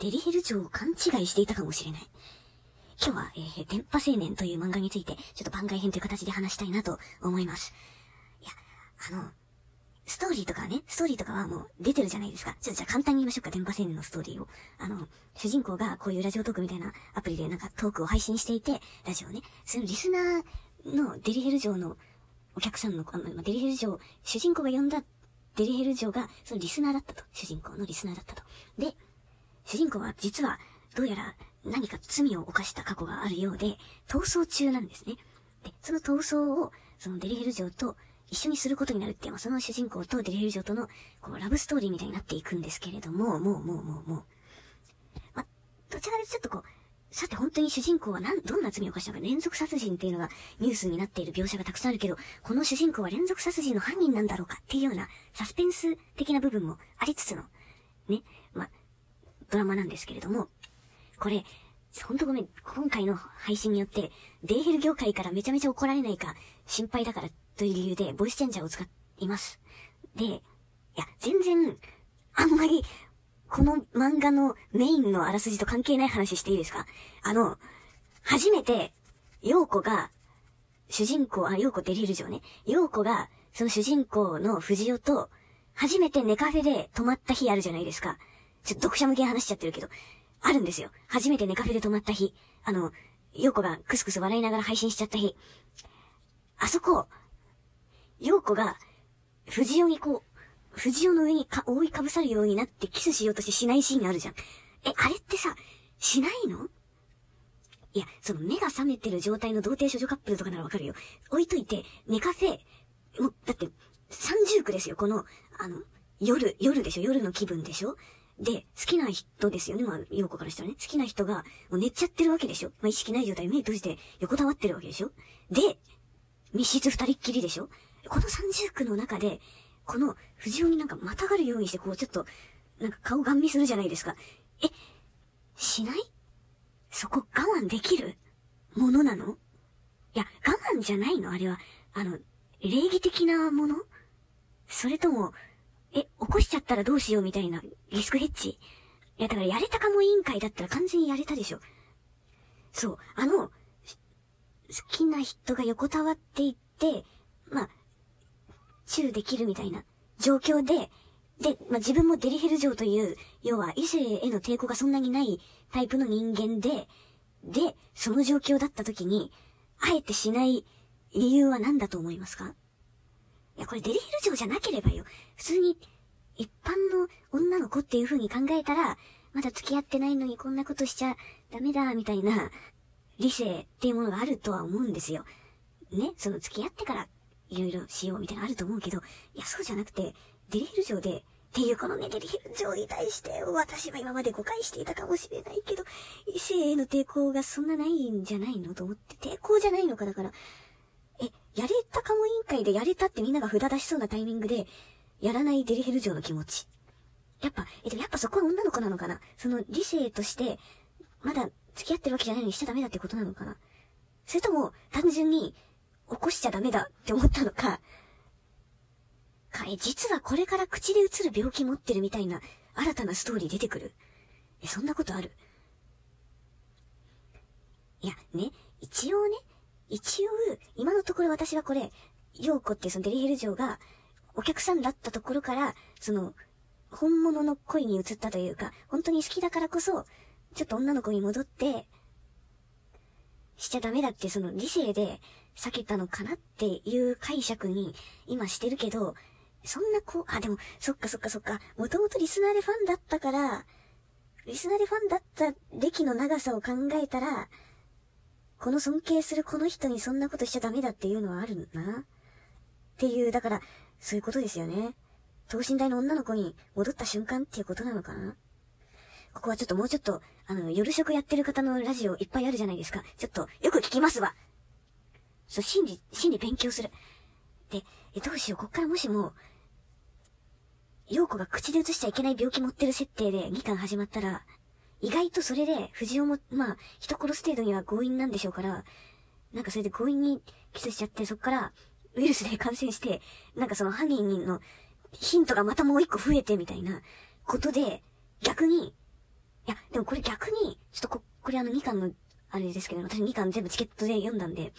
デリヘル嬢を勘違いしていたかもしれない。今日は、えー、電波青年という漫画について、ちょっと番外編という形で話したいなと思います。いや、あの、ストーリーとかね、ストーリーとかはもう出てるじゃないですか。ちょっとじゃあ簡単に言いましょうか、電波青年のストーリーを。あの、主人公がこういうラジオトークみたいなアプリでなんかトークを配信していて、ラジオね、そのリスナーのデリヘル嬢のお客さんの、あの、デリヘル嬢、主人公が呼んだデリヘル嬢がそのリスナーだったと。主人公のリスナーだったと。で、主人公は実はどうやら何か罪を犯した過去があるようで、逃走中なんですね。で、その逃走を、そのデリヘル嬢と一緒にすることになるっていう、まあ、その主人公とデリヘル嬢との、こう、ラブストーリーみたいになっていくんですけれども、もう、もう、もう、もう。ま、どちらかというとちょっとこう、さて本当に主人公は何、どんな罪を犯したのか連続殺人っていうのがニュースになっている描写がたくさんあるけど、この主人公は連続殺人の犯人なんだろうかっていうようなサスペンス的な部分もありつつの、ね、ドラマなんですけれども、これ、ほんとごめん、今回の配信によって、デイヘル業界からめちゃめちゃ怒られないか心配だからという理由でボイスチェンジャーを使います。で、いや、全然、あんまり、この漫画のメインのあらすじと関係ない話していいですか？あの、初めて、陽子が、主人公、あ、陽子デリル城ね。陽子が、その主人公の藤尾と、初めてネカフェで泊まった日あるじゃないですか。ちょっと読者向けに話しちゃってるけど、あるんですよ。初めてネカフェで泊まった日。あの、陽子がクスクス笑いながら配信しちゃった日。あそこ、陽子が、藤尾にこう、藤尾の上にか覆いかぶさるようになってキスしようとしてしないシーンがあるじゃん。え、あれってさ、しないの？いや、その目が覚めてる状態の童貞処女カップルとかならわかるよ。置いといて、寝カフェ、もう、だって、三重苦ですよ、この、あの、夜、夜でしょ、夜の気分でしょ？で、好きな人ですよね、まあ、陽子からしたらね。好きな人が、もう寝ちゃってるわけでしょ。まあ、意識ない状態、目閉じて横たわってるわけでしょ。で、密室二人っきりでしょ。この三重苦の中で、この藤尾になんかまたがるようにして、こうちょっと、なんか顔ガン見するじゃないですか。え、しない？そこ我慢できる？ものなの？いや、我慢じゃないのあれは。あの、礼儀的なもの？それとも、え、起こしちゃったらどうしようみたいなリスクヘッジ？いや、だからやれたかも委員会だったら完全にやれたでしょ。そう、あの、好きな人が横たわっていって、まあ、チューできるみたいな状況で、で、まあ、自分もデリヘル嬢という、要は異性への抵抗がそんなにないタイプの人間で、で、その状況だった時に、あえてしない理由は何だと思いますか？いや、これデリヘル嬢じゃなければよ。普通に、一般の女の子っていう風に考えたら、まだ付き合ってないのにこんなことしちゃダメだ、みたいな、理性っていうものがあるとは思うんですよ。ね、その付き合ってからいろいろしようみたいなのあると思うけど、いや、そうじゃなくて、デリヘル城で、っていうこのね、デリヘル城に対して私は今まで誤解していたかもしれないけど、異性への抵抗がそんなないんじゃないのと思って、抵抗じゃないのかだから、やれたかも委員会でやれたってみんなが札出しそうなタイミングで、やらないデリヘル城の気持ち。やっぱ、え、でもやっぱそこは女の子なのかな？その理性として、まだ付き合ってるわけじゃないのにしちゃダメだってことなのかな？それとも、単純に、起こしちゃダメだって思ったのか、かえ、実はこれから口で映る病気持ってるみたいな新たなストーリー出てくる？え、そんなことある？いや、ね、一応ね、一応、今のところ私はこれ、陽子ってそのデリヘル嬢が、お客さんだったところから、その、本物の恋に移ったというか、本当に好きだからこそ、ちょっと女の子に戻って、しちゃダメだってその理性で避けたのかなっていう解釈に今してるけど、そんなこう、あ、でも、そっかそっかそっか、もともとリスナーでファンだったから、リスナーでファンだった歴の長さを考えたら、この尊敬するこの人にそんなことしちゃダメだっていうのはあるな。っていう、だから、そういうことですよね。等身大の女の子に戻った瞬間っていうことなのかな？ここはちょっともうちょっと、あの、夜食やってる方のラジオいっぱいあるじゃないですか。ちょっと、よく聞きますわ。そう、心理、心理勉強する。で、え、どうしよう、こっからもしも、陽子が口で移しちゃいけない病気持ってる設定で2巻始まったら、意外とそれで、藤尾も、まあ、人殺す程度には強引なんでしょうから、なんかそれで強引にキスしちゃって、そっから、ウイルスで感染して、なんかその犯人のヒントがまたもう一個増えてみたいなことで、逆に、いや、でもこれ逆に、ちょっとこ、これあの2巻の、あれですけど、私2巻全部チケットで読んだんで、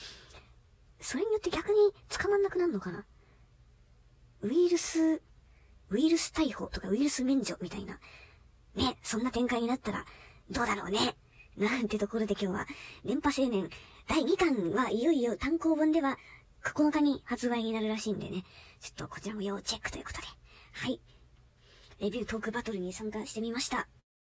それによって逆に捕まんなくなるのかな？ウイルス、ウイルス逮捕とかウイルス免除みたいな。ね、そんな展開になったら、どうだろうね。なんてところで今日は、電波青年、第2巻はいよいよ単行本では9日に発売になるらしいんでね、ちょっとこちらも要チェックということで。はい。レビュートークバトルに参加してみました。